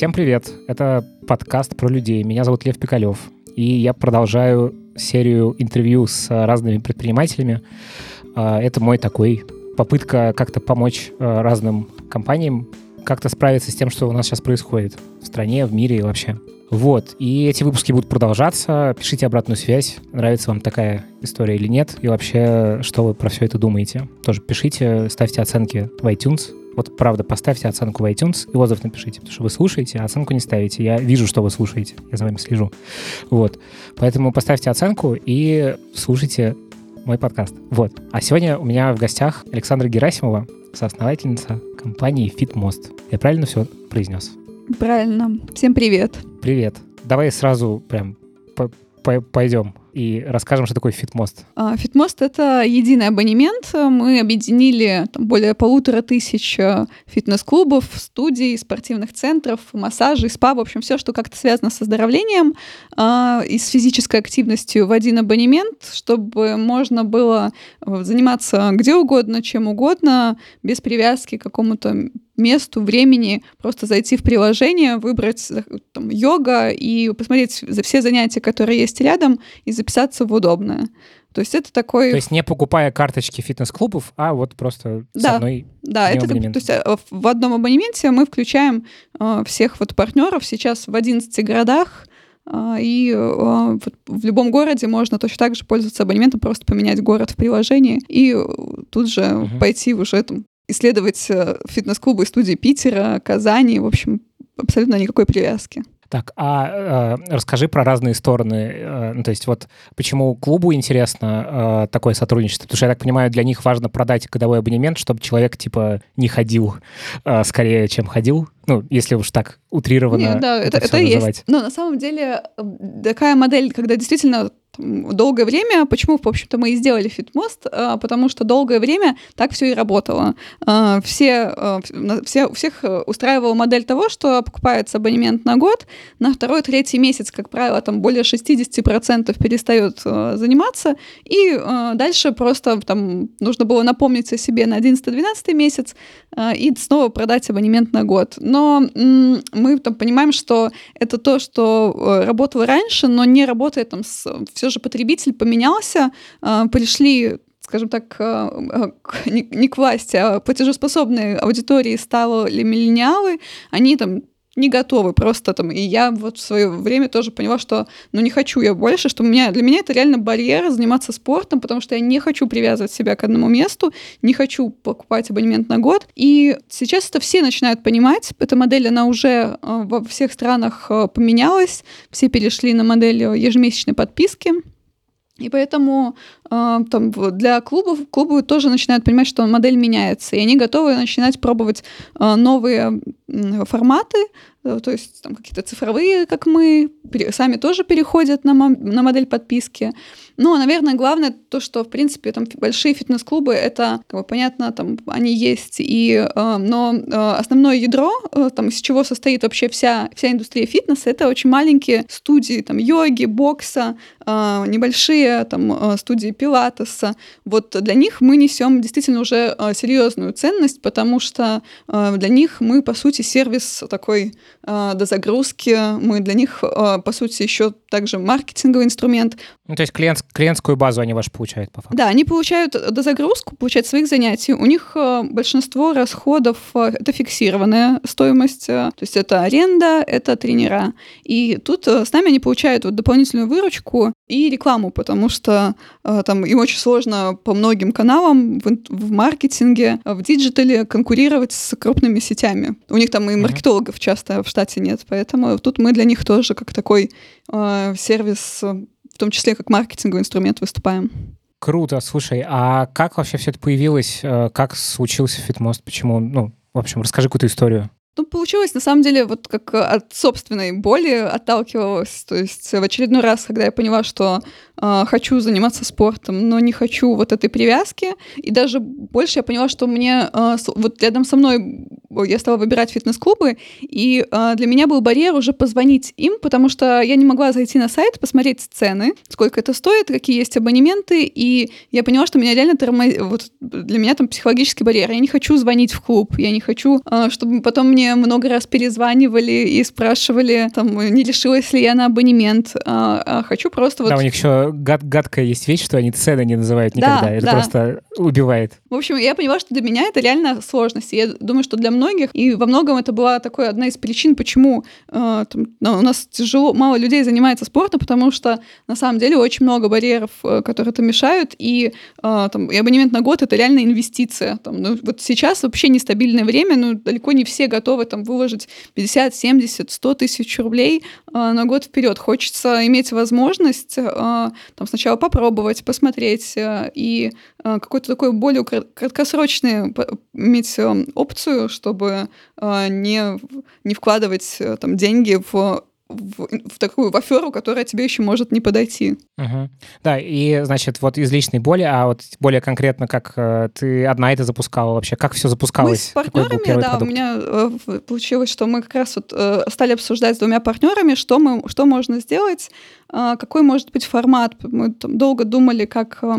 Всем привет! Это подкаст про людей. Меня зовут Лев Пикалев. И я продолжаю серию интервью с разными предпринимателями. А, это мой такой попытка как-то помочь а, разным компаниям как-то справиться с тем, что у нас сейчас происходит в стране, в мире и вообще. Вот, и эти выпуски будут продолжаться. Пишите обратную связь, нравится вам такая история или нет, и вообще, что вы про все это думаете. Тоже пишите, ставьте оценки в iTunes. Вот правда, поставьте оценку в iTunes и отзыв напишите, потому что вы слушаете, а оценку не ставите. Я вижу, что вы слушаете, я за вами слежу. Вот, поэтому поставьте оценку и слушайте мой подкаст. Вот. А сегодня у меня в гостях Александра Герасимова, соосновательница компании FitMost. Я правильно все произнес? Правильно. Всем привет. Привет. Давай сразу прям пойдем и расскажем, что такое Фитмост. Фитмост — это единый абонемент. Мы объединили там, более полутора тысяч э, фитнес-клубов, студий, спортивных центров, массажей, спа, в общем, все, что как-то связано с оздоровлением а, и с физической активностью в один абонемент, чтобы можно было э, заниматься где угодно, чем угодно, без привязки к какому-то месту, времени, просто зайти в приложение, выбрать э, там, йога и посмотреть за все занятия, которые есть рядом, и записаться в удобное. То есть это такой... То есть не покупая карточки фитнес-клубов, а вот просто да, с одной Да, это как, то есть э, в одном абонементе мы включаем э, всех вот партнеров сейчас в 11 городах, э, и э, в любом городе можно точно так же пользоваться абонементом, просто поменять город в приложении и тут же угу. пойти уже там исследовать э, фитнес-клубы и студии Питера, Казани, в общем, абсолютно никакой привязки. Так, а э, расскажи про разные стороны. Э, ну, то есть вот почему клубу интересно э, такое сотрудничество? Потому что, я так понимаю, для них важно продать годовой абонемент, чтобы человек, типа, не ходил э, скорее, чем ходил. Ну, если уж так утрированно Нет, да, это, это, это есть. Но на самом деле такая модель, когда действительно долгое время, почему, в общем-то, мы и сделали фитмост, а, потому что долгое время так все и работало. А, все, а, все, всех устраивала модель того, что покупается абонемент на год, на второй, третий месяц, как правило, там более 60% перестает заниматься, и дальше просто там нужно было напомнить о себе на 11-12 месяц и снова продать абонемент на год. Но мы там понимаем, что это то, что э, работало раньше, но не работает там с все же потребитель поменялся, а, пришли скажем так, а, а, не к власти, а платежеспособные аудитории стали миллениалы, они там не готовы просто там. И я вот в свое время тоже поняла, что ну не хочу я больше, что у меня, для меня это реально барьер заниматься спортом, потому что я не хочу привязывать себя к одному месту, не хочу покупать абонемент на год. И сейчас это все начинают понимать. Эта модель, она уже э, во всех странах э, поменялась. Все перешли на модель ежемесячной подписки. И поэтому э, там, для клубов клубы тоже начинают понимать, что модель меняется, и они готовы начинать пробовать э, новые форматы, то есть там какие-то цифровые, как мы, сами тоже переходят на, на модель подписки. Ну, наверное, главное то, что, в принципе, там большие фитнес-клубы, это, как бы, понятно, там они есть, и, э, но э, основное ядро, э, там, из чего состоит вообще вся, вся индустрия фитнеса, это очень маленькие студии, там, йоги, бокса, э, небольшие, там, э, студии пилатеса. Вот для них мы несем действительно уже э, серьезную ценность, потому что э, для них мы, по сути, сервис такой э, до загрузки, мы для них, э, по сути, еще также маркетинговый инструмент. Ну, то есть клиент, клиентскую базу они ваши получают, по факту? Да, они получают дозагрузку, получают своих занятий. У них э, большинство расходов э, — это фиксированная стоимость, э, то есть это аренда, это тренера. И тут с нами они получают вот дополнительную выручку и рекламу, потому что там им очень сложно по многим каналам в, в маркетинге, в диджитале конкурировать с крупными сетями. У них там и маркетологов часто штате нет, поэтому тут мы для них тоже как такой э, сервис том числе как маркетинговый инструмент выступаем. Круто, слушай, а как вообще все это появилось? Э, как случился Фитмост? Почему? Ну, в общем, расскажи какую-то историю. Ну, получилось, на самом деле, вот как от собственной боли отталкивалась. То есть в очередной раз, когда я поняла, что э, хочу заниматься спортом, но не хочу вот этой привязки, и даже больше я поняла, что мне э, вот рядом со мной я стала выбирать фитнес-клубы, и э, для меня был барьер уже позвонить им, потому что я не могла зайти на сайт, посмотреть цены, сколько это стоит, какие есть абонементы, и я поняла, что меня реально тормоз... вот для меня там психологический барьер. Я не хочу звонить в клуб, я не хочу, э, чтобы потом мне мне много раз перезванивали и спрашивали, там, не лишилась ли я на абонемент. А, а хочу просто вот... Да, у них еще гад гадкая есть вещь, что они цены не называют никогда. Да, это да. просто убивает. В общем, я поняла, что для меня это реально сложность. Я думаю, что для многих, и во многом это была такой одна из причин, почему э, там, ну, у нас тяжело, мало людей занимается спортом, потому что на самом деле очень много барьеров, э, которые это мешают, и, э, там, и абонемент на год — это реально инвестиция. Там, ну, вот сейчас вообще нестабильное время, ну, далеко не все готовы там выложить 50, 70, 100 тысяч рублей э, на год вперед. Хочется иметь возможность э, там, сначала попробовать, посмотреть э, и какой-то такой более краткосрочный иметь опцию, чтобы не, не вкладывать там деньги в в, в такую в аферу, которая тебе еще может не подойти. Угу. Да, и, значит, вот из личной боли, а вот более конкретно, как э, ты одна это запускала вообще? Как все запускалось? Мы с партнерами, да, продукт? у меня э, получилось, что мы как раз вот э, стали обсуждать с двумя партнерами, что, мы, что можно сделать, э, какой может быть формат. Мы там, долго думали, как, э,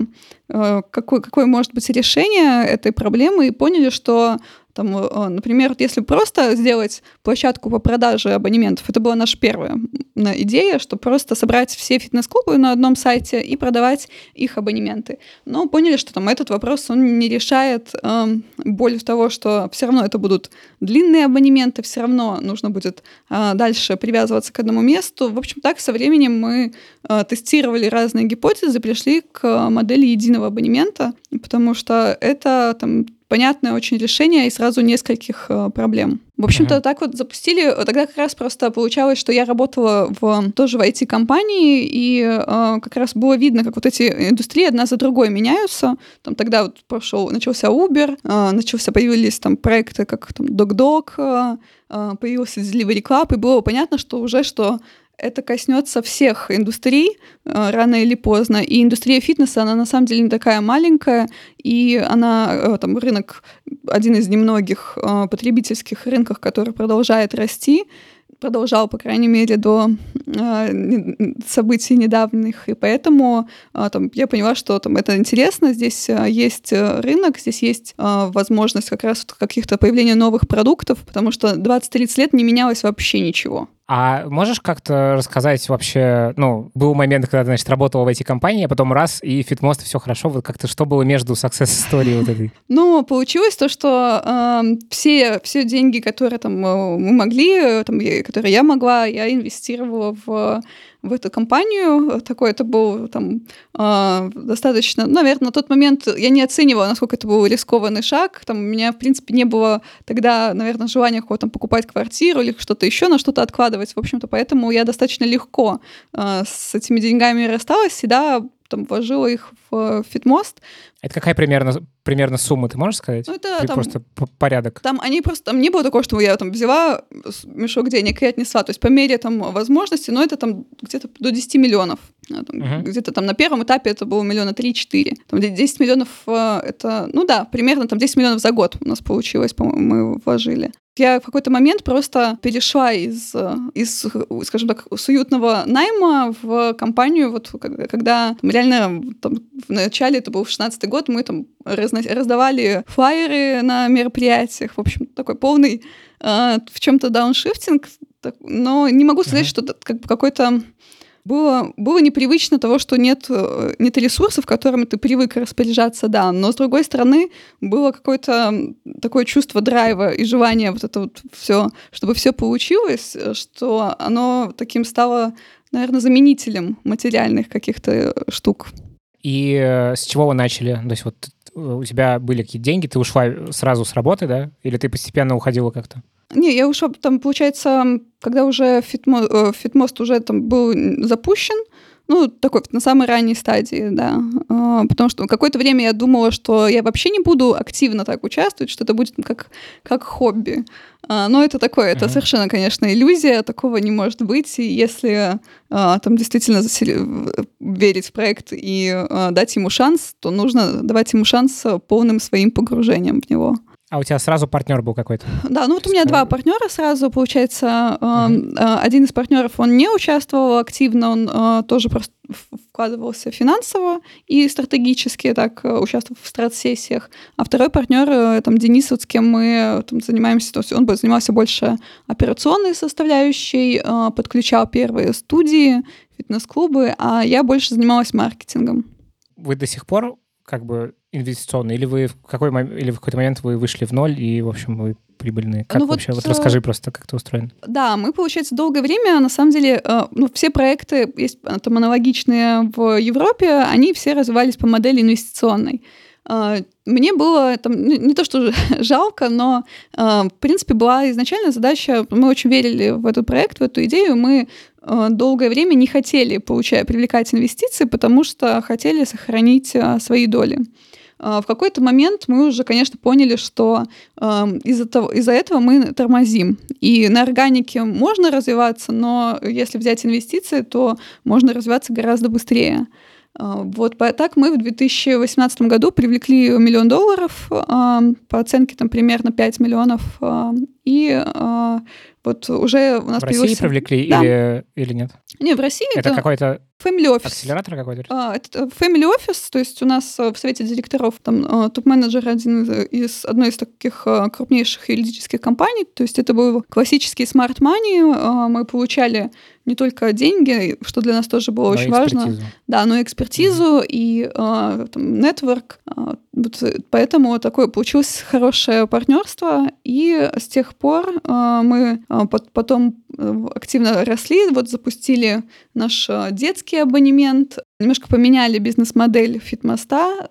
э какой, какое может быть решение этой проблемы, и поняли, что там, э, например, если просто сделать площадку по продаже абонементов, это была наша первая идея, что просто собрать все фитнес-клубы на одном сайте и продавать их абонементы. Но поняли, что там этот вопрос он не решает э, боль того, что все равно это будут длинные абонементы, все равно нужно будет э, дальше привязываться к одному месту. В общем, так со временем мы э, тестировали разные гипотезы, пришли к модели единого абонемента, потому что это там понятное очень решение и сразу нескольких э, проблем. В общем-то, uh-huh. так вот запустили. Тогда как раз просто получалось, что я работала в тоже в IT-компании, и э, как раз было видно, как вот эти индустрии одна за другой меняются. Там тогда вот прошел, начался Uber, э, начался, появились там проекты, как там DocDoc, э, э появился Delivery Club, и было понятно, что уже что это коснется всех индустрий э, рано или поздно. И индустрия фитнеса, она на самом деле не такая маленькая, и она, э, там, рынок, один из немногих э, потребительских рынков, который продолжает расти, продолжал, по крайней мере, до событий недавних, и поэтому там, я поняла, что там это интересно, здесь есть рынок, здесь есть возможность как раз каких-то появления новых продуктов, потому что 20-30 лет не менялось вообще ничего. А можешь как-то рассказать вообще, ну, был момент, когда ты, значит, работала в эти компании, а потом раз, и Фитмост, все хорошо, вот как-то что было между success-историей вот этой? Ну, получилось то, что э, все, все деньги, которые там э, мы могли, там, которые я могла, я инвестировала в в эту компанию. Такой это был там э, достаточно, наверное, на тот момент я не оценивала, насколько это был рискованный шаг. Там у меня, в принципе, не было тогда, наверное, желания какого-то там покупать квартиру или что-то еще, на что-то откладывать. В общем-то, поэтому я достаточно легко э, с этими деньгами рассталась, всегда там вложила их в Фитмост. Это какая примерно, примерно сумма, ты можешь сказать? Ну, это там, просто порядок. Там они просто, там не было такого, что я там взяла мешок денег и отнесла. То есть по мере там возможности, но это там где-то до 10 миллионов. Там, uh-huh. Где-то там на первом этапе это было миллиона 3-4. Там 10 миллионов э, это, ну да, примерно там 10 миллионов за год у нас получилось, по-моему, мы вложили. Я в какой-то момент просто перешла из, из, скажем так, с уютного найма в компанию, вот когда реально там, в начале, это был 16 год, мы там разно, раздавали флайеры на мероприятиях, в общем, такой полный э, в чем-то дауншифтинг, но не могу сказать, uh-huh. что это как, какой-то было, было непривычно того, что нет, э, нет ресурсов, которыми ты привык распоряжаться, да, но с другой стороны было какое-то такое чувство драйва и желания вот это вот все, чтобы все получилось, что оно таким стало, наверное, заменителем материальных каких-то штук. И э, с чего вы начали? То есть вот э, у тебя были какие-то деньги, ты ушла сразу с работы, да? Или ты постепенно уходила как-то? Не, я ушла там, получается, когда уже фитмо, э, фитмост уже там был запущен, ну, такой на самой ранней стадии, да. А, потому что какое-то время я думала, что я вообще не буду активно так участвовать, что это будет как, как хобби. А, но это такое, это uh-huh. совершенно, конечно, иллюзия, такого не может быть. И если а, там действительно засели... верить в проект и дать ему шанс, то нужно давать ему шанс полным своим погружением в него. А у тебя сразу партнер был какой-то? Да, ну вот у меня два партнера сразу, получается. Угу. Один из партнеров, он не участвовал активно, он э, тоже просто вкладывался финансово и стратегически, так, э, участвовал в страт-сессиях. А второй партнер, там, Денис, вот с кем мы там, занимаемся, то есть он занимался больше операционной составляющей, подключал первые студии, фитнес-клубы, а я больше занималась маркетингом. Вы до сих пор как бы инвестиционный, или вы в какой или в какой-то момент вы вышли в ноль и, в общем, вы прибыльные? Как ну вообще? Вот, вот расскажи э, просто, как это устроено. Да, мы, получается, долгое время, на самом деле, э, ну, все проекты, есть там аналогичные в Европе, они все развивались по модели инвестиционной. Э, мне было там, не то что жалко, но в принципе была изначально задача, мы очень верили в этот проект, в эту идею, мы долгое время не хотели получать, привлекать инвестиции, потому что хотели сохранить свои доли. В какой-то момент мы уже, конечно, поняли, что из-за того, из-за этого мы тормозим. И на органике можно развиваться, но если взять инвестиции, то можно развиваться гораздо быстрее. А, вот так мы в 2018 году привлекли миллион долларов, по оценке там примерно 5 миллионов, и вот уже у нас в России привлекли да. или, или нет? Не, в России это... Это какой-то Family Office. Акселератор какой-то? А, это Family Office, то есть у нас э, в совете директоров там э, топ-менеджер один из одной из таких э, крупнейших юридических компаний, то есть это был классический smart money, мы получали не только деньги, что для нас тоже было но очень важно, да, но и экспертизу mm-hmm. и э, там. Э, вот, поэтому такое получилось хорошее партнерство, и с тех пор э, мы э, потом активно росли, вот запустили наш детский абонемент, немножко поменяли бизнес-модель фитмоста,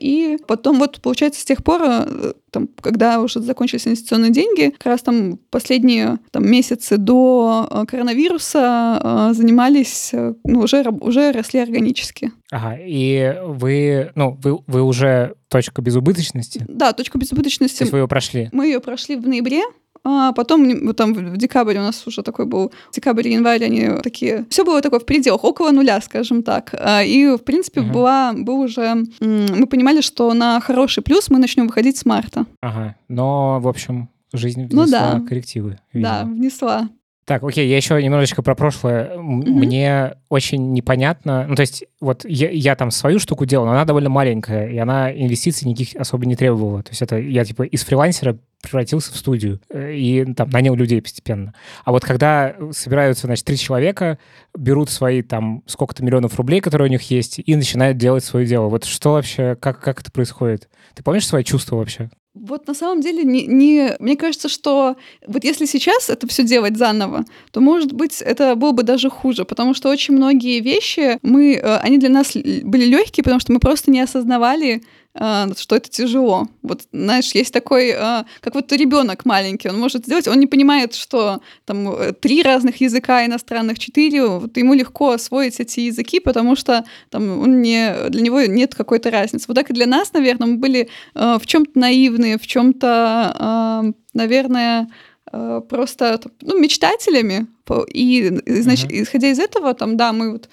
и потом вот, получается, с тех пор, э, там, когда уже закончились инвестиционные деньги, как раз там последние там, месяцы до э, коронавируса э, занимались, ну, уже, уже росли органически. Ага, и вы, ну, вы, вы уже точка безубыточности? Да, точка безубыточности. То есть вы ее прошли? Мы ее прошли в ноябре, а потом вот там в декабре у нас уже такой был, декабрь, январь, они такие, все было такое в пределах, около нуля, скажем так. А, и, в принципе, угу. была, был уже, мы понимали, что на хороший плюс мы начнем выходить с марта. Ага, но, в общем, жизнь внесла ну, да. коррективы. Видимо. Да, внесла. Так, окей, я еще немножечко про прошлое. Mm-hmm. Мне очень непонятно. Ну, то есть, вот я, я там свою штуку делал, но она довольно маленькая, и она инвестиций никаких особо не требовала. То есть, это я типа из фрилансера превратился в студию э, и там нанял людей постепенно. А вот когда собираются, значит, три человека, берут свои там сколько-то миллионов рублей, которые у них есть, и начинают делать свое дело. Вот что вообще, как, как это происходит? Ты помнишь свои чувства вообще? Вот на самом деле, не, не, мне кажется, что вот если сейчас это все делать заново, то, может быть, это было бы даже хуже, потому что очень многие вещи, мы, э, они для нас были легкие, потому что мы просто не осознавали, что это тяжело. Вот, знаешь, есть такой, а, как вот ребенок маленький, он может сделать, он не понимает, что там э, три разных языка иностранных, четыре, вот ему легко освоить эти языки, потому что там он не, для него нет какой-то разницы. Вот так и для нас, наверное, мы были а, в чем-то наивные, в чем-то, наверное, просто ну, мечтателями. И, значит, uh-huh. исходя из этого, там, да, мы вот,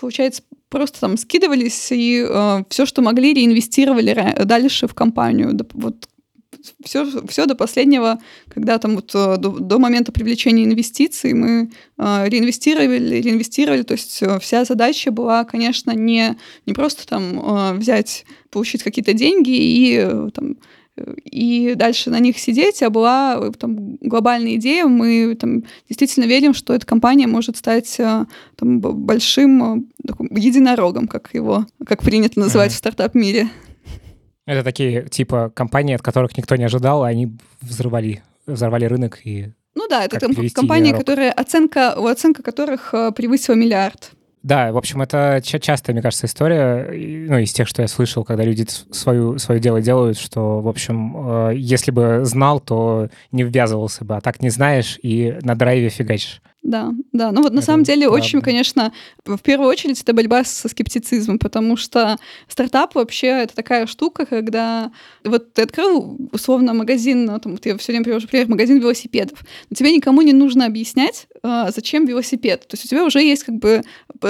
получается, просто там скидывались и э, все, что могли, реинвестировали дальше в компанию. Вот все, все до последнего, когда там вот э, до, до момента привлечения инвестиций мы э, реинвестировали, реинвестировали, то есть э, вся задача была, конечно, не, не просто там э, взять, получить какие-то деньги и э, там и дальше на них сидеть, а была э, там, глобальная идея. Мы там, действительно верим, что эта компания может стать э, там, большим э, таким, единорогом, как его, как принято называть ага. в стартап-мире. Это такие типа компании, от которых никто не ожидал, а они взорвали, взорвали рынок и ну да, это компании, которые оценка, у оценка которых превысила миллиард. Да, в общем, это частая, мне кажется, история, ну, из тех, что я слышал, когда люди свою, свое дело делают, что, в общем, э, если бы знал, то не ввязывался бы, а так не знаешь и на драйве фигачишь. Да, да. Ну вот на это самом деле правда. очень, конечно, в первую очередь это борьба со скептицизмом, потому что стартап вообще это такая штука, когда вот ты открыл условно магазин, ну, там, вот я все время привожу пример, магазин велосипедов, но тебе никому не нужно объяснять, зачем велосипед? То есть у тебя уже есть как бы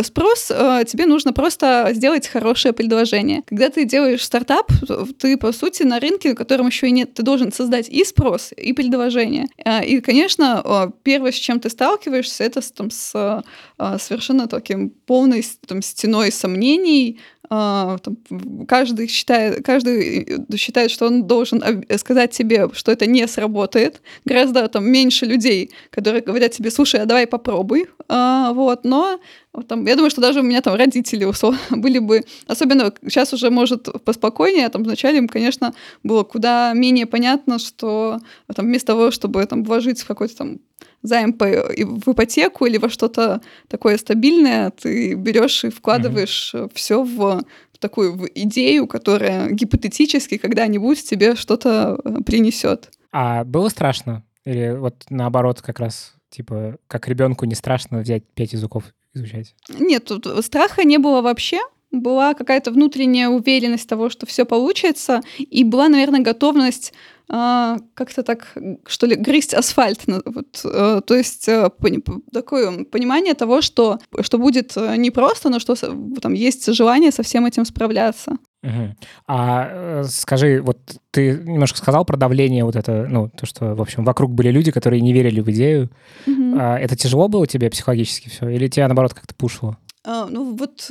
спрос, э, тебе нужно просто сделать хорошее предложение. Когда ты делаешь стартап, ты, по сути, на рынке, на котором еще и нет, ты должен создать и спрос, и предложение. Э, и, конечно, первое, с чем ты сталкиваешься, это там, с совершенно таким полной там, стеной сомнений, а, там, каждый считает, каждый э, считает, что он должен сказать тебе, что это не сработает. Гораздо там меньше людей, которые говорят тебе, слушай, а давай попробуй. А, вот, но там, я думаю, что даже у меня там родители были бы, особенно сейчас уже может поспокойнее, там вначале им, конечно, было куда менее понятно, что там вместо того, чтобы там вложить в какой-то там займ по, в ипотеку или во что-то такое стабильное, ты берешь и вкладываешь mm-hmm. все в, такую в идею, которая гипотетически когда-нибудь тебе что-то э, принесет. А было страшно? Или вот наоборот как раз типа как ребенку не страшно взять пять языков изучать? Нет, тут страха не было вообще была какая-то внутренняя уверенность того, что все получится, и была, наверное, готовность а, как-то так, что ли, грызть асфальт. Вот, а, то есть пони, такое понимание того, что, что будет э, непросто, но что там есть желание со всем этим справляться. Угу. А э, скажи, вот ты немножко сказал про давление, вот это, ну, то, что, в общем, вокруг были люди, которые не верили в идею. Угу. А, это тяжело было тебе психологически все? Или тебя, наоборот, как-то пушило? А, ну, вот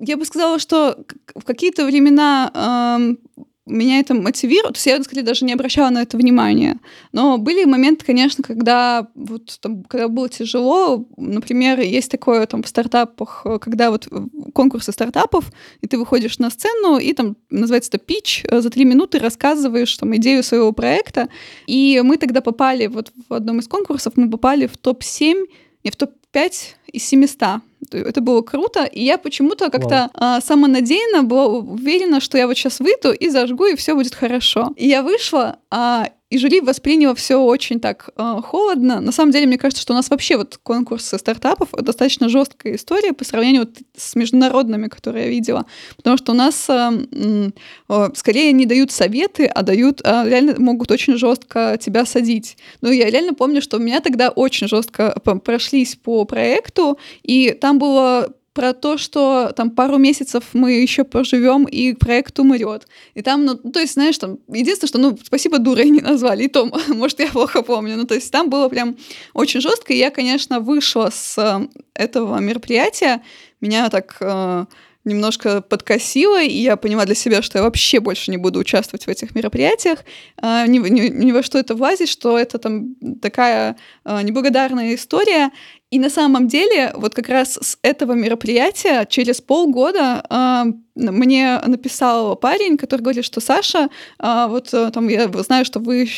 я бы сказала, что в какие-то времена э, меня это мотивирует. То есть я, скорее, даже не обращала на это внимания. Но были моменты, конечно, когда вот там, когда было тяжело. Например, есть такое там в стартапах, когда вот конкурсы стартапов, и ты выходишь на сцену, и там называется это пич, за три минуты рассказываешь там идею своего проекта. И мы тогда попали вот в одном из конкурсов, мы попали в топ-7, не в топ-5 из 700 это было круто, и я почему-то как-то а, самонадеянно была уверена, что я вот сейчас выйду и зажгу, и все будет хорошо. И я вышла, а и жюри восприняло все очень так э, холодно. На самом деле, мне кажется, что у нас вообще вот конкурсы стартапов достаточно жесткая история по сравнению вот с международными, которые я видела. Потому что у нас э, э, скорее не дают советы, а дают, э, реально могут очень жестко тебя садить. Ну, я реально помню, что меня тогда очень жестко прошлись по проекту, и там было про то, что там пару месяцев мы еще поживем, и проект умрет. И там, ну, то есть, знаешь, там, единственное, что, ну, спасибо, дурой не назвали, и то, может, я плохо помню. Ну, то есть там было прям очень жестко, и я, конечно, вышла с э, этого мероприятия, меня так э, немножко подкосило, и я поняла для себя, что я вообще больше не буду участвовать в этих мероприятиях, э, ни, ни, ни во что это влазить, что это там такая э, неблагодарная история, и на самом деле, вот как раз с этого мероприятия через полгода э, мне написал парень, который говорит, что Саша, э, вот э, там я знаю, что вы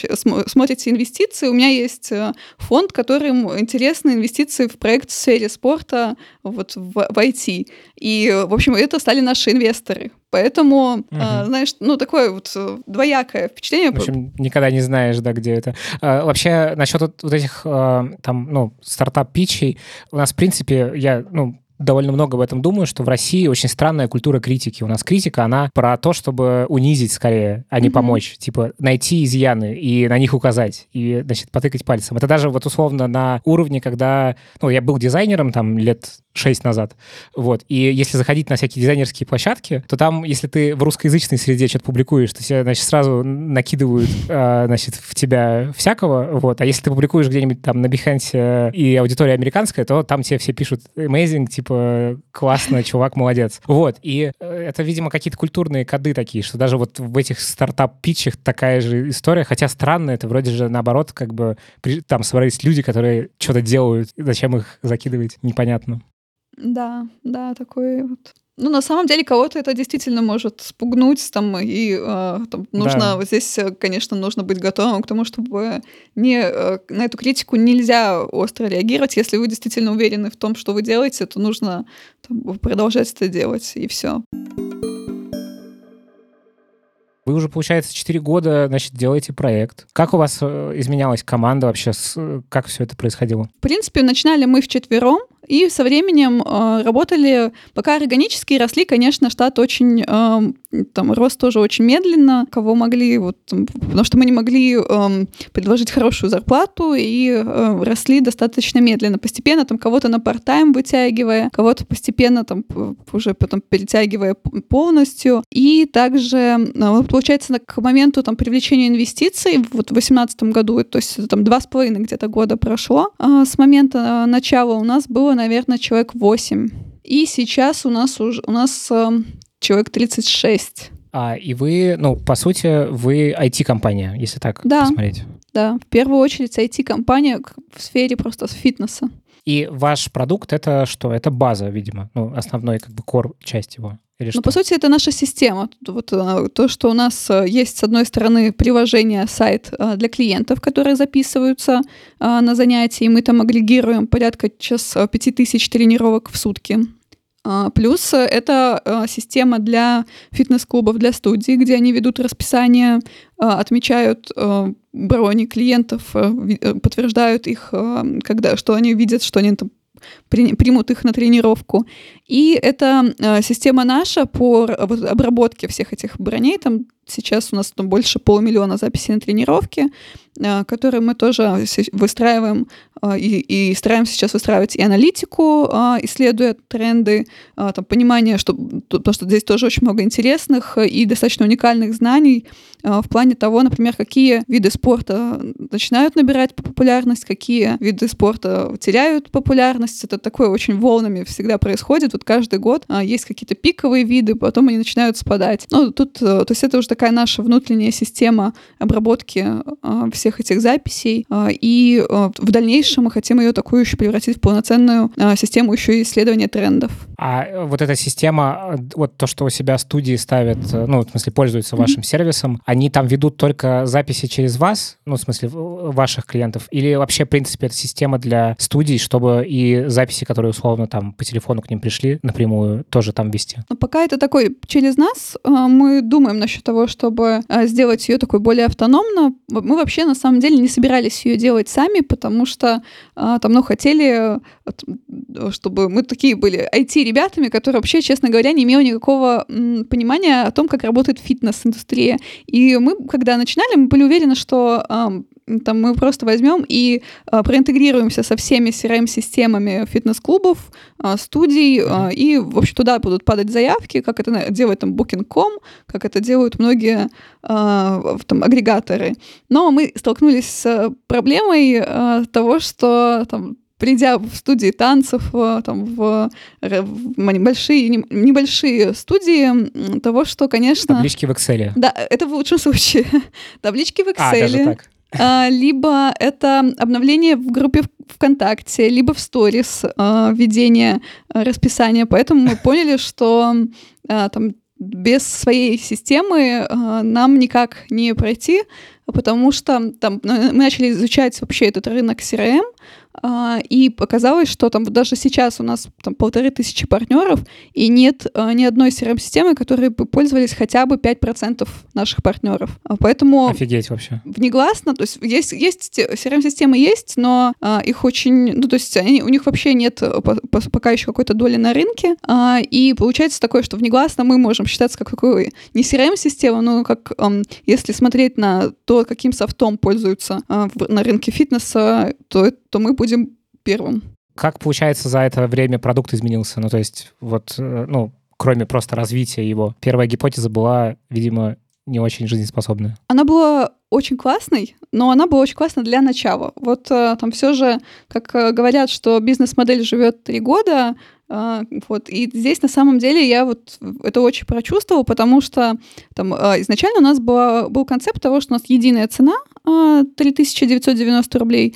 смотрите инвестиции, у меня есть э, фонд, которым интересны инвестиции в проект в сфере спорта вот в, в IT. И, в общем, это стали наши инвесторы. Поэтому, угу. а, знаешь, ну, такое вот э, двоякое впечатление. В общем, никогда не знаешь, да, где это. А, вообще, насчет вот, вот этих, а, там, ну, стартап-питчей, у нас, в принципе, я, ну, довольно много об этом думаю, что в России очень странная культура критики. У нас критика, она про то, чтобы унизить скорее, а не mm-hmm. помочь. Типа найти изъяны и на них указать, и, значит, потыкать пальцем. Это даже вот условно на уровне, когда... Ну, я был дизайнером там лет шесть назад. Вот. И если заходить на всякие дизайнерские площадки, то там, если ты в русскоязычной среде что-то публикуешь, то тебе, значит, сразу накидывают, э, значит, в тебя всякого. Вот. А если ты публикуешь где-нибудь там на Behance и аудитория американская, то там тебе все пишут amazing, типа, классно, чувак, молодец. Вот. И э, это, видимо, какие-то культурные коды такие, что даже вот в этих стартап-питчах такая же история, хотя странно, это вроде же наоборот, как бы там собрались люди, которые что-то делают, зачем их закидывать, непонятно. Да, да, такой вот. Ну, на самом деле, кого-то это действительно может спугнуть, там, и э, там, нужно, да. вот здесь, конечно, нужно быть готовым к тому, чтобы не, э, на эту критику нельзя остро реагировать. Если вы действительно уверены в том, что вы делаете, то нужно там, продолжать это делать, и все. Вы уже, получается, 4 года, значит, делаете проект. Как у вас э, изменялась команда вообще? Как все это происходило? В принципе, начинали мы вчетвером, и со временем э, работали, пока органически росли, конечно, штат очень, э, там, рост тоже очень медленно, кого могли, вот, потому что мы не могли э, предложить хорошую зарплату и э, росли достаточно медленно, постепенно там кого-то на парт-тайм вытягивая, кого-то постепенно там уже потом перетягивая полностью, и также, э, получается, к моменту там привлечения инвестиций вот в 2018 году, то есть там два с половиной где-то года прошло, э, с момента э, начала у нас было, наверное, человек 8. И сейчас у нас уже у нас э, человек 36. А, и вы, ну, по сути, вы IT-компания, если так да, посмотреть. Да, в первую очередь IT-компания в сфере просто фитнеса. И ваш продукт — это что? Это база, видимо, ну, основной как бы кор часть его. Или ну, по сути, это наша система. Вот э, то, что у нас э, есть, с одной стороны, приложение, сайт э, для клиентов, которые записываются на занятия, и мы там агрегируем порядка сейчас 5000 тренировок в сутки. А, плюс это система для фитнес-клубов, для студий, где они ведут расписание, отмечают брони клиентов, подтверждают их, когда, что они видят, что они там примут их на тренировку. И это э, система наша по обработке всех этих броней. Там сейчас у нас там больше полумиллиона записей на тренировки, э, которые мы тоже выстраиваем э, и, и стараемся сейчас выстраивать и аналитику, исследуя тренды, там, понимание, что, потому что здесь тоже очень много интересных и достаточно уникальных знаний в плане того, например, какие виды спорта начинают набирать популярность, какие виды спорта теряют популярность. Это такое очень волнами всегда происходит. Вот каждый год а, есть какие-то пиковые виды, потом они начинают спадать. Ну, тут, э, то есть это уже такая наша внутренняя система обработки а, всех этих записей, а, и в дальнейшем мы хотим ее такую еще превратить в полноценную систему еще и исследования трендов. А э, вот эта система, вот то, что у себя студии ставят, э, ну, в смысле, пользуются вашим mm-hmm. сервисом, они там ведут только записи через вас, ну, в смысле, ваших клиентов, или вообще, в принципе, это система для студий, чтобы и записи, которые условно там по телефону к ним пришли, напрямую тоже там вести? Ну, пока это такой через нас, а, мы думаем насчет того, чтобы а, сделать ее такой более автономно. Мы вообще на самом деле не собирались ее делать сами, потому что а, там, ну, хотели, чтобы мы такие были IT-ребятами, которые вообще, честно говоря, не имели никакого понимания о том, как работает фитнес-индустрия. И мы, когда начинали, мы были уверены, что там мы просто возьмем и а, проинтегрируемся со всеми CRM-системами фитнес-клубов, а, студий, а, и, в общем, туда будут падать заявки, как это делает там Booking.com, как это делают многие а, там, агрегаторы. Но мы столкнулись с проблемой а, того, что там придя в студии танцев, там, в, в небольшие, небольшие студии, того, что, конечно... Таблички в Excel. Да, это в лучшем случае. Таблички в Excel. А, даже так. А, либо это обновление в группе ВКонтакте, либо в сторис а, введение а, расписания. Поэтому мы поняли, что там без своей системы нам никак не пройти, потому что там мы начали изучать вообще этот рынок CRM, а, и показалось, что там даже сейчас у нас там полторы тысячи партнеров, и нет а, ни одной CRM-системы, которые бы пользовались хотя бы 5% наших партнеров. А, поэтому... Офигеть вообще. Внегласно, то есть есть, есть CRM-системы есть, но их очень... Ну, то есть они, у них вообще нет пока еще какой-то доли на рынке, и получается такое, что внегласно мы можем считаться как такой не CRM-система, но как если смотреть на то, каким софтом пользуются на рынке фитнеса, то, то мы будем первым. Как, получается, за это время продукт изменился? Ну, то есть, вот, э, ну, кроме просто развития его. Первая гипотеза была, видимо, не очень жизнеспособная. Она была очень классной, но она была очень классной для начала. Вот э, там все же, как э, говорят, что бизнес-модель живет три года, а, вот. И здесь на самом деле я вот это очень прочувствовала, потому что там а, изначально у нас была, был концепт того, что у нас единая цена 3990 а, рублей,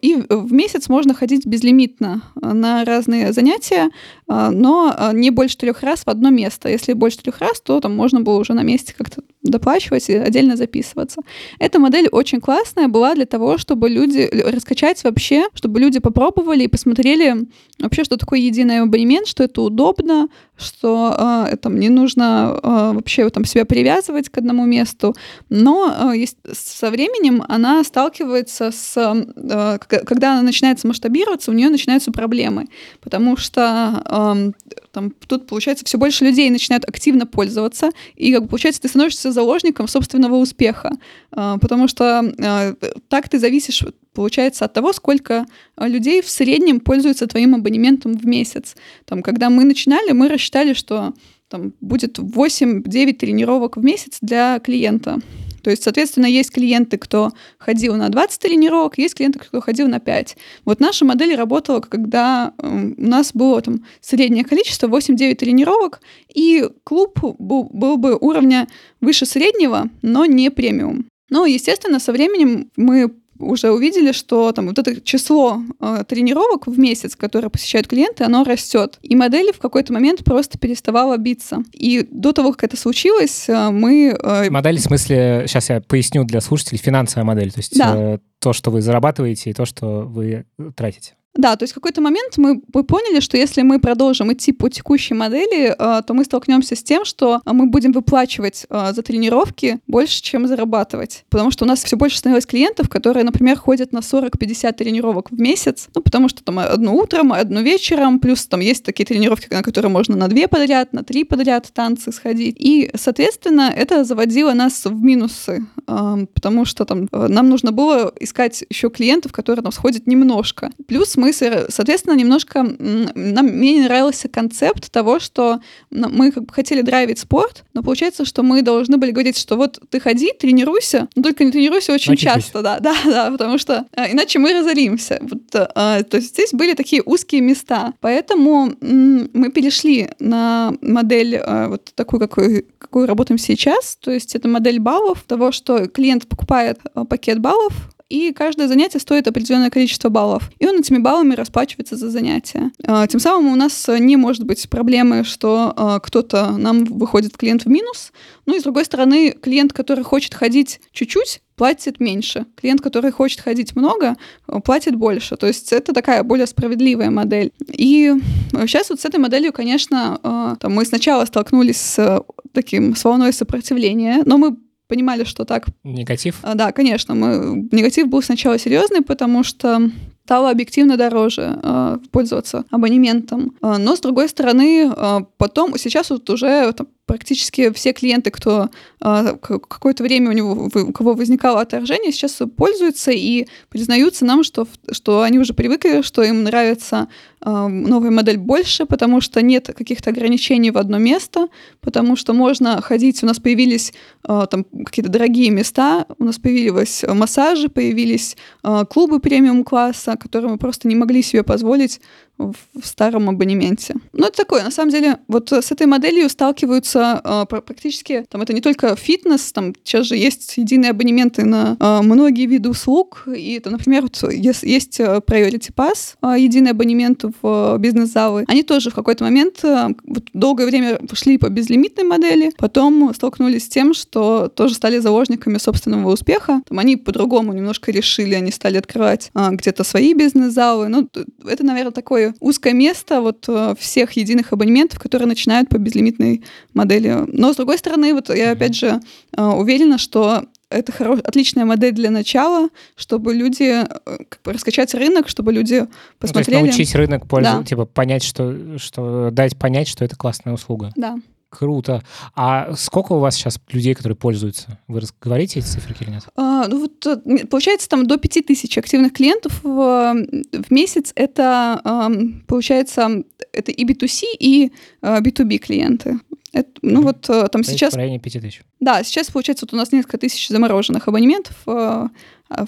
и в месяц можно ходить безлимитно на разные занятия, но не больше трех раз в одно место. Если больше трех раз, то там можно было уже на месте как-то доплачивать и отдельно записываться. Эта модель очень классная была для того, чтобы люди раскачать вообще, чтобы люди попробовали и посмотрели вообще, что такое единый абонемент, что это удобно, что э, там не нужно э, вообще там себя привязывать к одному месту, но э, со временем она сталкивается с, э, когда она начинает масштабироваться, у нее начинаются проблемы, потому что э, там, тут, получается, все больше людей начинают активно пользоваться, и, как бы, получается, ты становишься заложником собственного успеха, э, потому что э, так ты зависишь получается от того, сколько людей в среднем пользуются твоим абонементом в месяц. Там, когда мы начинали, мы рассчитали, что там будет 8-9 тренировок в месяц для клиента. То есть, соответственно, есть клиенты, кто ходил на 20 тренировок, есть клиенты, кто ходил на 5. Вот наша модель работала, когда у нас было там среднее количество 8-9 тренировок, и клуб был, был бы уровня выше среднего, но не премиум. Но, естественно, со временем мы уже увидели, что там вот это число э, тренировок в месяц, которые посещают клиенты, оно растет. И модель в какой-то момент просто переставала биться. И до того, как это случилось, э, мы... Э... Модель в смысле, сейчас я поясню для слушателей, финансовая модель, то есть да. э, то, что вы зарабатываете и то, что вы тратите. Да, то есть в какой-то момент мы, мы поняли, что если мы продолжим идти по текущей модели, э, то мы столкнемся с тем, что мы будем выплачивать э, за тренировки больше, чем зарабатывать. Потому что у нас все больше становилось клиентов, которые, например, ходят на 40-50 тренировок в месяц, ну, потому что там одну утром, одну вечером, плюс там есть такие тренировки, на которые можно на две подряд, на три подряд танцы сходить. И, соответственно, это заводило нас в минусы, э, потому что там нам нужно было искать еще клиентов, которые там сходят немножко. Плюс мы, соответственно, немножко... Нам, мне не нравился концепт того, что мы как бы хотели драйвить спорт, но получается, что мы должны были говорить, что вот ты ходи, тренируйся, но только не тренируйся очень Значит, часто, да, да, да, потому что а, иначе мы разоримся. Вот, а, то есть здесь были такие узкие места. Поэтому м, мы перешли на модель а, вот такую, какую, какую работаем сейчас. То есть это модель баллов, того, что клиент покупает пакет баллов, и каждое занятие стоит определенное количество баллов. И он этими баллами расплачивается за занятие. А, тем самым у нас не может быть проблемы, что а, кто-то нам выходит клиент в минус, ну и с другой стороны, клиент, который хочет ходить чуть-чуть, платит меньше. Клиент, который хочет ходить много, платит больше. То есть это такая более справедливая модель. И сейчас вот с этой моделью, конечно, а, там мы сначала столкнулись с таким с волной сопротивления, но мы понимали, что так... Негатив? А, да, конечно. Мы... Негатив был сначала серьезный, потому что стало объективно дороже э, пользоваться абонементом. Э, но, с другой стороны, э, потом, сейчас вот уже там, практически все клиенты, кто э, какое-то время у него у кого возникало отторжение, сейчас пользуются и признаются нам, что, что они уже привыкли, что им нравится э, новая модель больше, потому что нет каких-то ограничений в одно место, потому что можно ходить, у нас появились э, там какие-то дорогие места, у нас появились массажи, появились э, клубы премиум-класса, которые мы просто не могли себе позволить в старом абонементе. Ну, это такое, на самом деле, вот с этой моделью сталкиваются э, практически, там, это не только фитнес, там, сейчас же есть единые абонементы на э, многие виды услуг, и это, например, вот есть, есть Priority Pass, э, единый абонемент в э, бизнес-залы. Они тоже в какой-то момент э, вот, долгое время шли по безлимитной модели, потом столкнулись с тем, что тоже стали заложниками собственного успеха. Там, они по-другому немножко решили, они стали открывать э, где-то свои бизнес-залы. Ну, это, наверное, такой узкое место вот э, всех единых абонементов, которые начинают по безлимитной модели. Но, с другой стороны, вот я опять же э, уверена, что это хорош, отличная модель для начала, чтобы люди э, как бы раскачать рынок, чтобы люди посмотрели. Ну, то есть научить рынок пользоваться, да. типа понять, что, что дать понять, что это классная услуга. Да. Круто. А сколько у вас сейчас людей, которые пользуются? Вы говорите эти цифры или нет? А, ну вот, э, получается, там до 5000 активных клиентов в, в месяц. Это, получается, это и B2C, и B2B э, клиенты. Это, ну вот э, там То сейчас... В районе 5000. Да, сейчас, получается, вот у нас несколько тысяч замороженных абонементов, а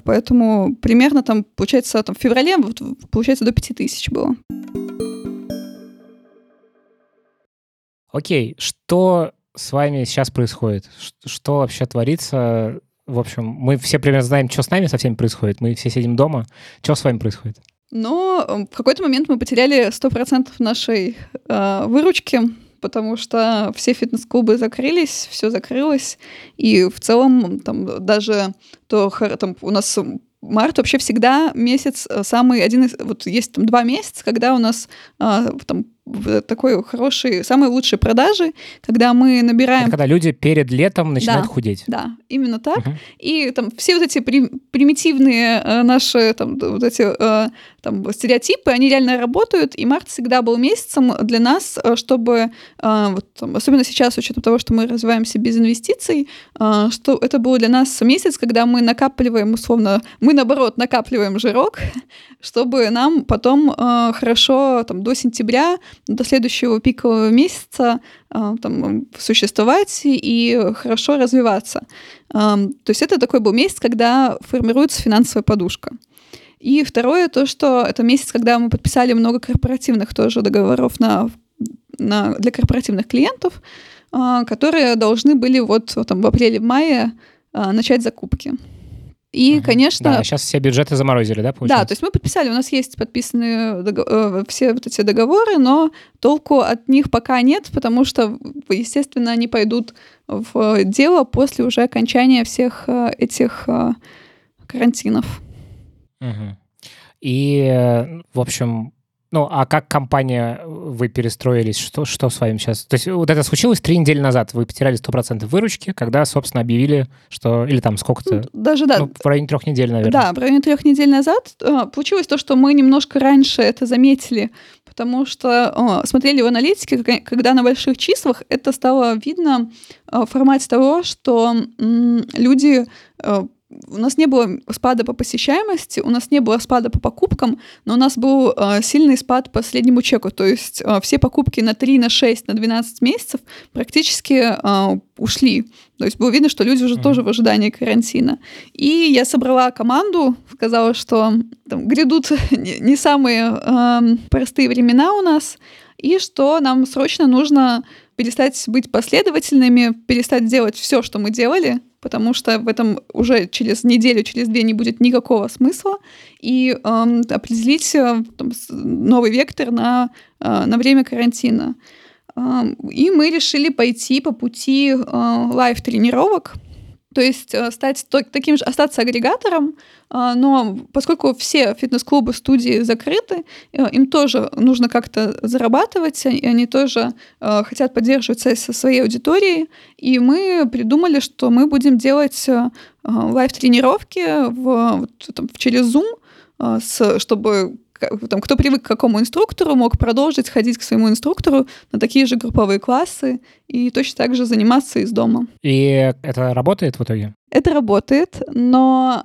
поэтому примерно там, получается, там в феврале, вот, получается, до 5000 было. Окей, что с вами сейчас происходит? Что вообще творится? В общем, мы все примерно знаем, что с нами со всеми происходит. Мы все сидим дома. Что с вами происходит? Но в какой-то момент мы потеряли 100% нашей э, выручки, потому что все фитнес-клубы закрылись, все закрылось, и в целом там даже то там, у нас март вообще всегда месяц э, самый один из вот есть там два месяца, когда у нас а, там такой хороший, самые лучшие продажи, когда мы набираем... Это когда люди перед летом начинают да, худеть. Да, именно так. Угу. И там все вот эти при, примитивные э, наши там вот эти э, там стереотипы, они реально работают, и март всегда был месяцем для нас, э, чтобы, э, вот, там, особенно сейчас, с учетом того, что мы развиваемся без инвестиций, э, что это был для нас месяц, когда мы накапливаем, условно, мы наоборот накапливаем жирок, чтобы нам потом э, хорошо там, до сентября до следующего пикового месяца а, там, существовать и хорошо развиваться. А, то есть это такой был месяц, когда формируется финансовая подушка. И второе, то, что это месяц, когда мы подписали много корпоративных тоже договоров на, на, для корпоративных клиентов, а, которые должны были вот, вот там, в апреле-мае начать закупки. И, угу. конечно... Да, сейчас все бюджеты заморозили, да, получается? Да, то есть мы подписали, у нас есть подписанные договор, э, все вот эти договоры, но толку от них пока нет, потому что, естественно, они пойдут в дело после уже окончания всех э, этих э, карантинов. Угу. И, в общем, ну, а как компания, э, вы перестроились? Что, что с вами сейчас? То есть вот это случилось три недели назад. Вы потеряли 100% выручки, когда, собственно, объявили, что... Или там сколько-то... Ну, даже, да. Ну, в районе трех недель, наверное. Да, в районе трех недель назад э, получилось то, что мы немножко раньше это заметили, потому что о, смотрели в аналитике, когда на больших числах это стало видно э, в формате того, что м, люди у нас не было спада по посещаемости, у нас не было спада по покупкам, но у нас был э, сильный спад по среднему чеку. То есть э, все покупки на 3, на 6, на 12 месяцев практически э, ушли. То есть было видно, что люди уже mm-hmm. тоже в ожидании карантина. И я собрала команду, сказала, что там, грядут не, самые э, простые времена у нас, и что нам срочно нужно перестать быть последовательными, перестать делать все, что мы делали, потому что в этом уже через неделю, через две не будет никакого смысла, и э, определить там, новый вектор на, э, на время карантина. Э, и мы решили пойти по пути э, лайв-тренировок, то есть э, стать таким же, остаться агрегатором, а, но поскольку все фитнес-клубы, студии закрыты, э, им тоже нужно как-то зарабатывать, и они тоже э, хотят поддерживать связь со своей аудиторией, и мы придумали, что мы будем делать лайв-тренировки в, там, через Zoom, чтобы там, кто привык к какому инструктору, мог продолжить ходить к своему инструктору на такие же групповые классы и точно так же заниматься из дома. И это работает в итоге? Это работает, но,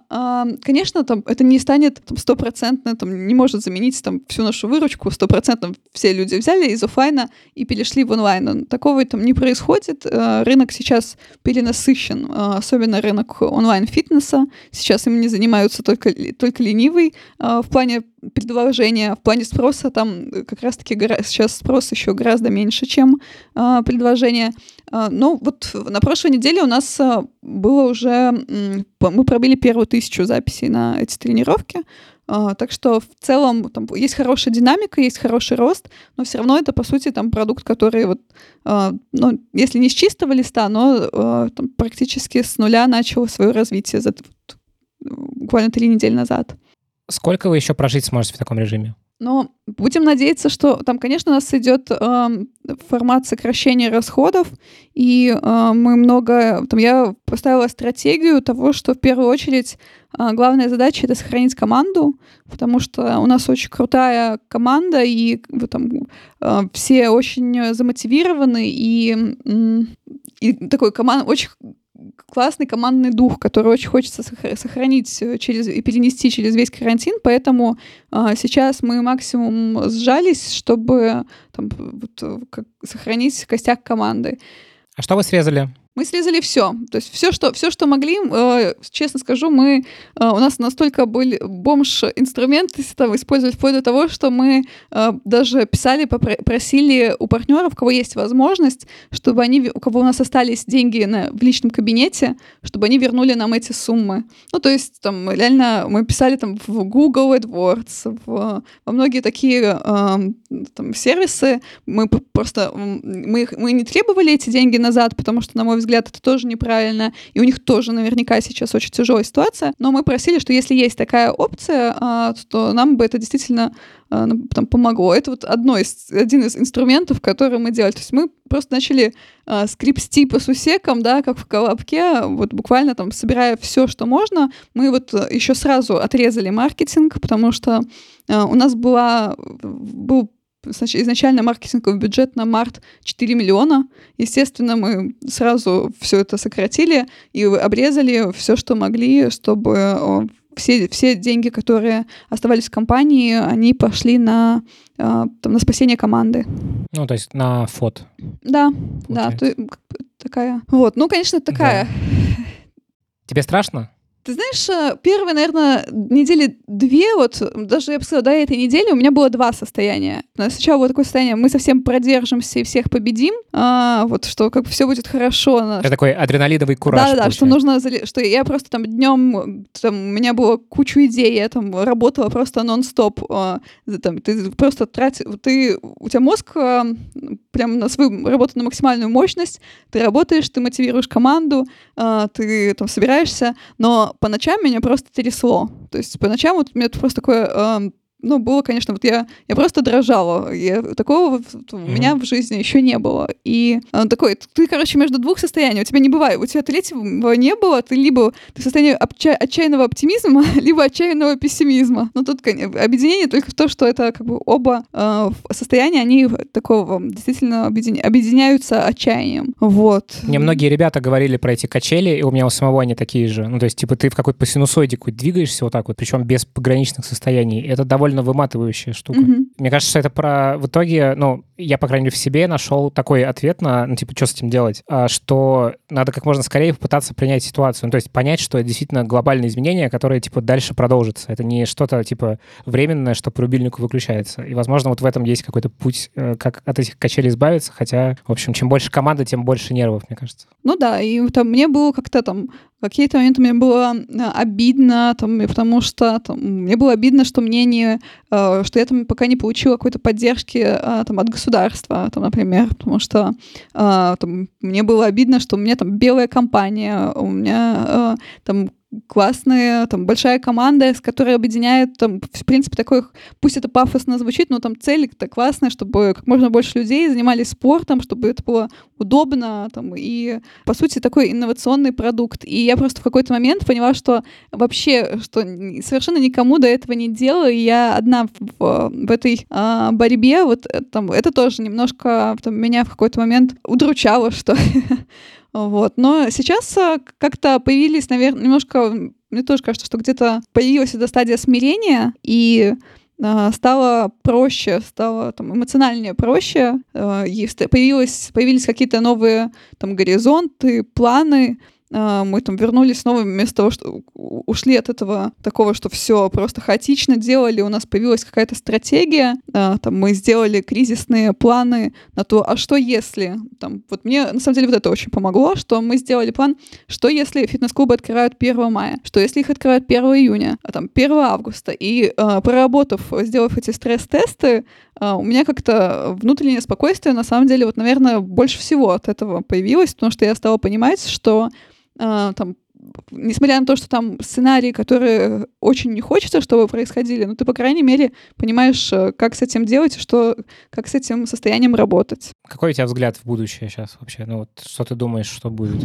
конечно, там это не станет стопроцентно, там не может заменить там всю нашу выручку, стопроцентно все люди взяли из офлайна и перешли в онлайн. Такого там не происходит. Э, рынок сейчас перенасыщен, э, особенно рынок онлайн-фитнеса. Сейчас им не занимаются только, только ленивый э, в плане предложения, в плане спроса там как раз-таки сейчас спрос еще гораздо меньше, чем предложение. А, ну, вот на прошлой неделе у нас а, было уже... Мы пробили первую тысячу записей на эти тренировки. А, так что в целом там есть хорошая динамика, есть хороший рост, но все равно это, по сути, там продукт, который вот, ну, если не с чистого листа, но там, практически с нуля начал свое развитие за, буквально три недели назад. Сколько вы еще прожить сможете в таком режиме? Но будем надеяться, что там, конечно, у нас идет э, формат сокращения расходов, и э, мы много... Там я поставила стратегию того, что в первую очередь э, главная задача — это сохранить команду, потому что у нас очень крутая команда, и там, э, все очень замотивированы, и, и такой команд, очень классный командный дух, который очень хочется сохранить э, через, и перенести через весь карантин, поэтому а, сейчас мы максимум сжались, чтобы там, вот, э, как, сохранить костяк команды. А что вы срезали? Мы срезали все. То есть все, что, все, что могли, э, честно скажу, мы, э, у нас настолько были бомж-инструменты там, использовали вплоть до того, что мы э, даже писали, просили у партнеров, у кого есть возможность, чтобы они, у кого у нас остались деньги на, в личном кабинете, чтобы они вернули нам эти суммы. Ну, то есть там реально мы писали там в Google AdWords, в, во многие такие э, там, сервисы, мы просто мы, мы не требовали эти деньги назад, потому что, на мой взгляд, взгляд, это тоже неправильно, и у них тоже наверняка сейчас очень тяжелая ситуация, но мы просили, что если есть такая опция, а, то нам бы это действительно а, там, помогло. Это вот одно из, один из инструментов, который мы делали. То есть мы просто начали э, скрипсти по сусекам, да, как в колобке, вот буквально там собирая все, что можно. Мы вот еще сразу отрезали маркетинг, потому что э, у нас была, был изначально маркетинговый бюджет на март 4 миллиона. Естественно, мы сразу все это сократили и обрезали все, что могли, чтобы все, все деньги, которые оставались в компании, они пошли на, а, там, на спасение команды. Ну, то есть на фот. Да, Получается. да, такая. Вот, ну, конечно, такая. Да. Тебе страшно? Ты знаешь, э, первые, наверное, недели две, вот даже я бы сказала, до этой недели у меня было два состояния. Сначала было такое состояние, мы совсем продержимся и всех победим, а, вот что как бы все будет хорошо. Это такой адреналиновый кураж. Да-да, что нужно, что я просто там днем, там, у меня было кучу идей, я там работала просто нон-стоп. А, там, ты просто тратишь, ты, у тебя мозг а, прям на свою работу на максимальную мощность, ты работаешь, ты мотивируешь команду, а, ты там собираешься, но по ночам меня просто трясло. То есть по ночам вот у меня просто такое ну, было, конечно, вот я, я просто дрожала. Я, такого вот у меня в жизни еще не было. И он такой, ты, короче, между двух состояний. У тебя не бывает. У тебя третьего не было. Ты либо ты в состоянии отча- отчаянного оптимизма, либо отчаянного пессимизма. Но тут конечно, объединение только в том, что это как бы оба э, состояния, они такого действительно объединя- объединяются отчаянием. Вот. Мне многие ребята говорили про эти качели, и у меня у самого они такие же. Ну, то есть, типа, ты в какой-то по синусоиде двигаешься вот так вот, причем без пограничных состояний. Это довольно довольно выматывающая штука. Mm-hmm. Мне кажется, это про... В итоге, ну, я, по крайней мере, в себе нашел такой ответ на, ну, типа, что с этим делать, а, что надо как можно скорее попытаться принять ситуацию. Ну, то есть понять, что это действительно глобальные изменения, которые, типа, дальше продолжатся. Это не что-то, типа, временное, что по рубильнику выключается. И, возможно, вот в этом есть какой-то путь, э, как от этих качелей избавиться, хотя, в общем, чем больше команды, тем больше нервов, мне кажется. Ну да, и там мне было как-то там какие-то моменты мне было э, обидно, там, потому что там, мне было обидно, что мне не, э, что я там пока не получила какой-то поддержки э, там, от государства, там, например, потому что там, мне было обидно, что у меня там белая компания, у меня там классная, там, большая команда, с которой объединяет, там, в принципе, такой, пусть это пафосно звучит, но там цель это классная, чтобы как можно больше людей занимались спортом, чтобы это было удобно, там, и, по сути, такой инновационный продукт. И я просто в какой-то момент поняла, что вообще, что совершенно никому до этого не делала, и я одна в, в этой а, борьбе, вот э, там, это тоже немножко там, меня в какой-то момент удручало, что Вот. Но сейчас э, как-то появились, наверное, немножко, мне тоже кажется, что где-то появилась эта стадия смирения, и э, стало проще, стало там, эмоциональнее проще, э, появилось, появились какие-то новые там, горизонты, планы, а, мы там вернулись снова вместо того, что ушли от этого такого, что все просто хаотично делали, у нас появилась какая-то стратегия, а, там мы сделали кризисные планы на то, а что если, там, вот мне на самом деле вот это очень помогло, что мы сделали план, что если фитнес-клубы открывают 1 мая, что если их открывают 1 июня, а там 1 августа, и э, проработав, сделав эти стресс-тесты, у меня как-то внутреннее спокойствие, на самом деле, вот, наверное, больше всего от этого появилось, потому что я стала понимать, что э, там несмотря на то, что там сценарии, которые очень не хочется, чтобы происходили, но ты, по крайней мере, понимаешь, э, как с этим делать, что, как с этим состоянием работать. Какой у тебя взгляд в будущее сейчас вообще? Ну вот что ты думаешь, что будет?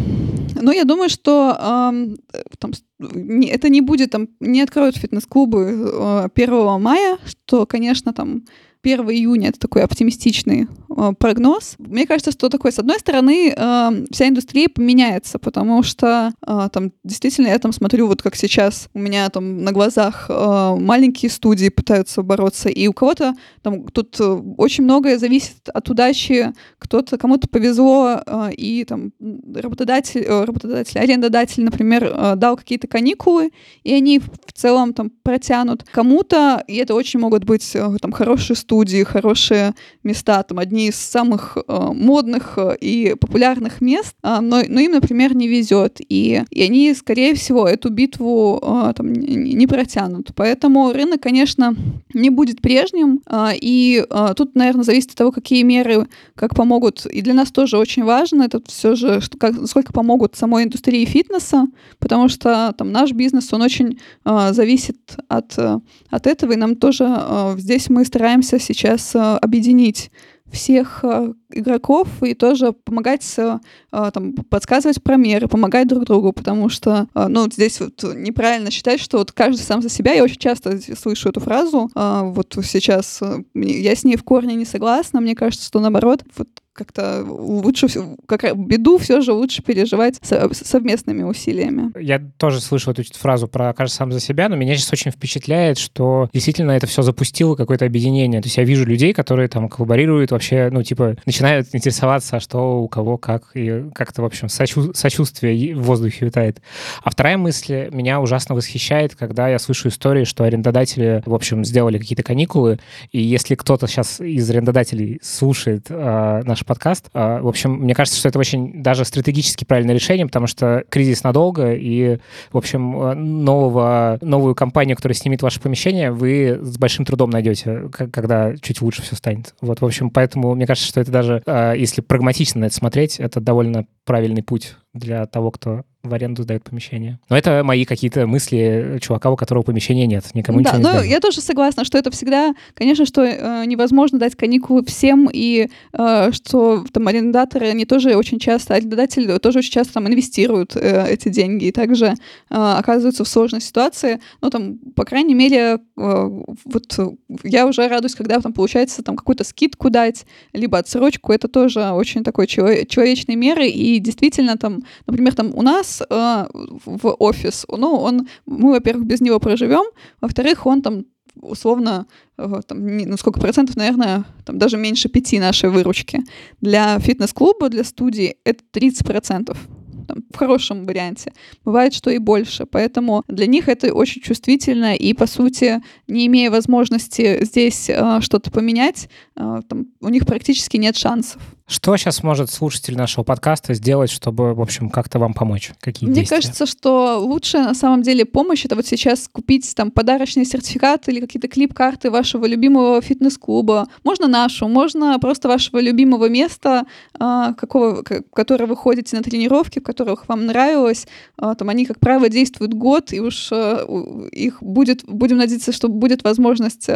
Ну, я думаю, что э, там, не, это не будет, там, не откроют фитнес-клубы э, 1 мая, что, конечно, там 1 июня это такой оптимистичный э, прогноз. Мне кажется, что такое, с одной стороны, э, вся индустрия поменяется, потому что э, там действительно я там смотрю, вот как сейчас у меня там на глазах э, маленькие студии пытаются бороться, и у кого-то там тут э, очень многое зависит от удачи, кто-то кому-то повезло, э, и там работодатель, э, работодатель, арендодатель, например, э, дал какие-то каникулы, и они в целом там протянут кому-то, и это очень могут быть э, там хорошие студии, хорошие места, там одни из самых э, модных э, и популярных мест, э, но, но им, например, не везет, и, и они, скорее всего, эту битву э, там не, протянут. Поэтому рынок, конечно, не будет прежним, э, и тут, наверное, зависит от того, какие меры как помогут. И для нас тоже очень важно, это все же, что, как, сколько помогут самой индустрии фитнеса, потому что там наш бизнес, он очень зависит от, от этого, и нам тоже здесь мы стараемся сейчас э, объединить всех э, игроков и тоже помогать, э, там, подсказывать про меры, помогать друг другу, потому что, э, ну, здесь вот неправильно считать, что вот каждый сам за себя. Я очень часто слышу эту фразу. Э, вот сейчас э, я с ней в корне не согласна. Мне кажется, что наоборот, вот как-то лучше, как беду все же лучше переживать совместными усилиями. Я тоже слышу эту фразу про «каждый сам за себя», но меня сейчас очень впечатляет, что действительно это все запустило какое-то объединение. То есть я вижу людей, которые там коллаборируют вообще, ну, типа, начинают интересоваться, а что у кого как, и как-то, в общем, сочу сочувствие в воздухе витает. А вторая мысль меня ужасно восхищает, когда я слышу истории, что арендодатели, в общем, сделали какие-то каникулы, и если кто-то сейчас из арендодателей слушает э, наш подкаст. А, в общем, мне кажется, что это очень даже стратегически правильное решение, потому что кризис надолго, и, в общем, нового, новую компанию, которая снимет ваше помещение, вы с большим трудом найдете, когда чуть лучше все станет. Вот, в общем, поэтому мне кажется, что это даже, а, если прагматично на это смотреть, это довольно правильный путь для того, кто в аренду сдает помещение. Но это мои какие-то мысли чувака, у которого помещения нет, никому да, ничего не но я тоже согласна, что это всегда, конечно, что э, невозможно дать каникулы всем, и э, что там арендаторы, они тоже очень часто, арендодатели тоже очень часто там инвестируют э, эти деньги и также э, оказываются в сложной ситуации. Но там, по крайней мере, э, вот я уже радуюсь, когда там получается там какую-то скидку дать, либо отсрочку, это тоже очень такой человечной меры, и действительно там, например, там у нас э, в офис, ну, он, мы, во-первых, без него проживем, во-вторых, он там условно, э, там, ну сколько процентов, наверное, там даже меньше пяти нашей выручки. Для фитнес-клуба, для студии это 30 процентов в хорошем варианте. Бывает, что и больше. Поэтому для них это очень чувствительно, и, по сути, не имея возможности здесь э, что-то поменять, э, там, у них практически нет шансов. Что сейчас может слушатель нашего подкаста сделать, чтобы, в общем, как-то вам помочь? Какие Мне действия? кажется, что лучшая на самом деле помощь — это вот сейчас купить там подарочный сертификат или какие-то клип-карты вашего любимого фитнес-клуба. Можно нашу, можно просто вашего любимого места, а, какого, которое вы ходите на тренировки, в которых вам нравилось. А, там они, как правило, действуют год, и уж а, их будет, будем надеяться, что будет возможность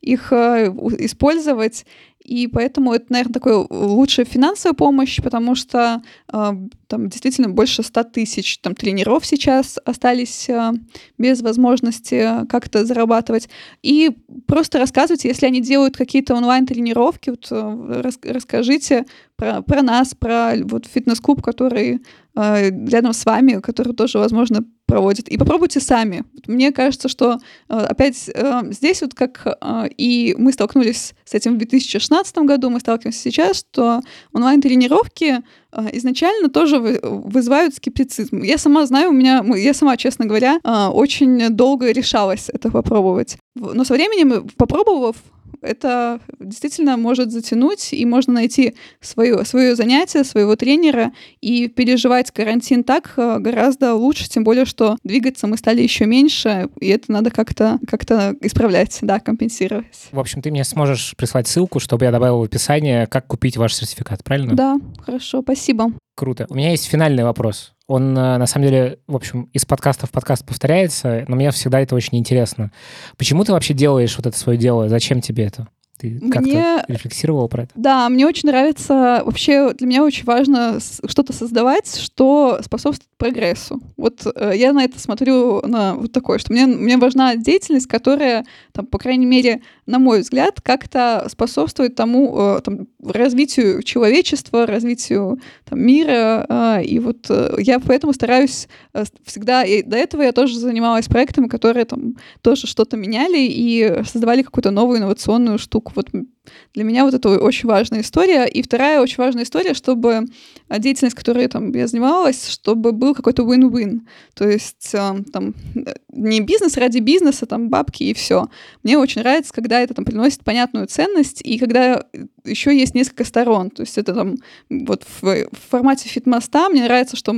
их использовать. И поэтому это, наверное, такая лучшая финансовая помощь, потому что э, там действительно больше 100 тысяч там, тренеров сейчас остались э, без возможности как-то зарабатывать. И просто рассказывайте, если они делают какие-то онлайн-тренировки, вот, э, рас, расскажите про, про нас, про вот, фитнес-клуб, который э, рядом с вами, который тоже, возможно, проводит. И попробуйте сами. Мне кажется, что э, опять э, здесь вот как э, и мы столкнулись с этим в 2016 году, мы сталкиваемся сейчас, что онлайн-тренировки изначально тоже вызывают скептицизм. Я сама знаю, у меня, я сама, честно говоря, очень долго решалась это попробовать. Но со временем, попробовав, это действительно может затянуть, и можно найти свое, свое занятие, своего тренера, и переживать карантин так э, гораздо лучше, тем более, что двигаться мы стали еще меньше, и это надо как-то как исправлять, да, компенсировать. В общем, ты мне сможешь прислать ссылку, чтобы я добавил в описание, как купить ваш сертификат, правильно? Да, хорошо, спасибо. Круто. У меня есть финальный вопрос. Он, э, на самом деле, в общем, из подкаста в подкаст повторяется, но мне всегда это очень интересно. Почему ты вообще делаешь вот это свое дело? Зачем тебе это? Ты мне... как-то рефлексировала про это? Да, мне очень нравится, вообще для меня очень важно что-то создавать, что способствует прогрессу. Вот э, я на это смотрю на вот такое, что мне, мне важна деятельность, которая, там, по крайней мере, на мой взгляд, как-то способствует тому э, там, развитию человечества, развитию там, мира. Э, и вот э, я поэтому стараюсь э, всегда... И до этого я тоже занималась проектами, которые там тоже что-то меняли и создавали какую-то новую инновационную штуку. Вот для меня вот это очень важная история. И вторая очень важная история, чтобы деятельность, которой там, я занималась, чтобы был какой-то win-win. То есть э, там не бизнес ради бизнеса, там бабки и все. Мне очень нравится, когда это там приносит понятную ценность, и когда еще есть несколько сторон. То есть это там вот в, в формате фитмоста мне нравится, что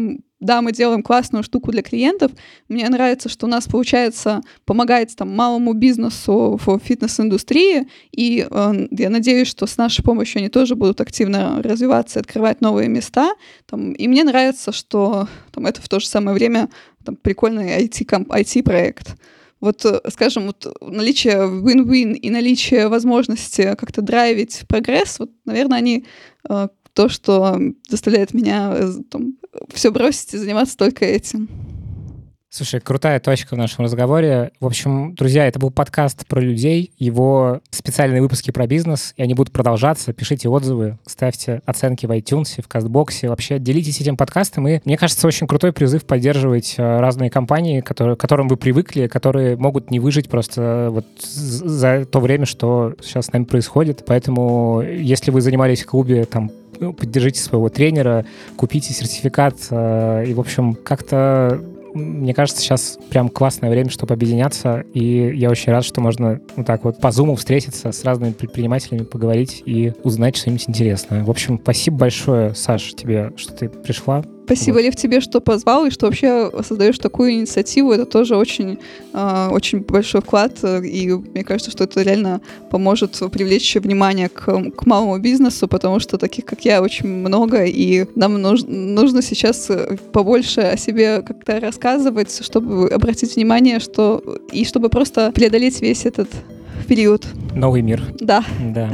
да, мы делаем классную штуку для клиентов. Мне нравится, что у нас получается помогать там малому бизнесу в фитнес-индустрии, и э, я надеюсь, что с нашей помощью они тоже будут активно развиваться, открывать новые места. Там, и мне нравится, что там, это в то же самое время там, прикольный IT-проект. Вот, э, скажем, вот наличие win-win и наличие возможности как-то драйвить прогресс, вот, наверное, они э, то, что заставляет меня э, там, все бросить и заниматься только этим. Слушай, крутая точка в нашем разговоре. В общем, друзья, это был подкаст про людей, его специальные выпуски про бизнес, и они будут продолжаться. Пишите отзывы, ставьте оценки в iTunes, в Кастбоксе. Вообще делитесь этим подкастом. И мне кажется, очень крутой призыв поддерживать э, разные компании, которые, к которым вы привыкли, которые могут не выжить просто вот за то время, что сейчас с нами происходит. Поэтому, если вы занимались в клубе там ну, поддержите своего тренера, купите сертификат э, и, в общем, как-то мне кажется, сейчас прям классное время, чтобы объединяться, и я очень рад, что можно вот так вот по зуму встретиться с разными предпринимателями, поговорить и узнать что-нибудь интересное. В общем, спасибо большое, Саш, тебе, что ты пришла. Спасибо, вот. Лев, тебе, что позвал и что вообще создаешь такую инициативу. Это тоже очень, э, очень большой вклад. И мне кажется, что это реально поможет привлечь внимание к, к малому бизнесу, потому что таких, как я, очень много. И нам нуж, нужно сейчас побольше о себе как-то рассказывать, чтобы обратить внимание, что и чтобы просто преодолеть весь этот период. Новый мир. Да. Да.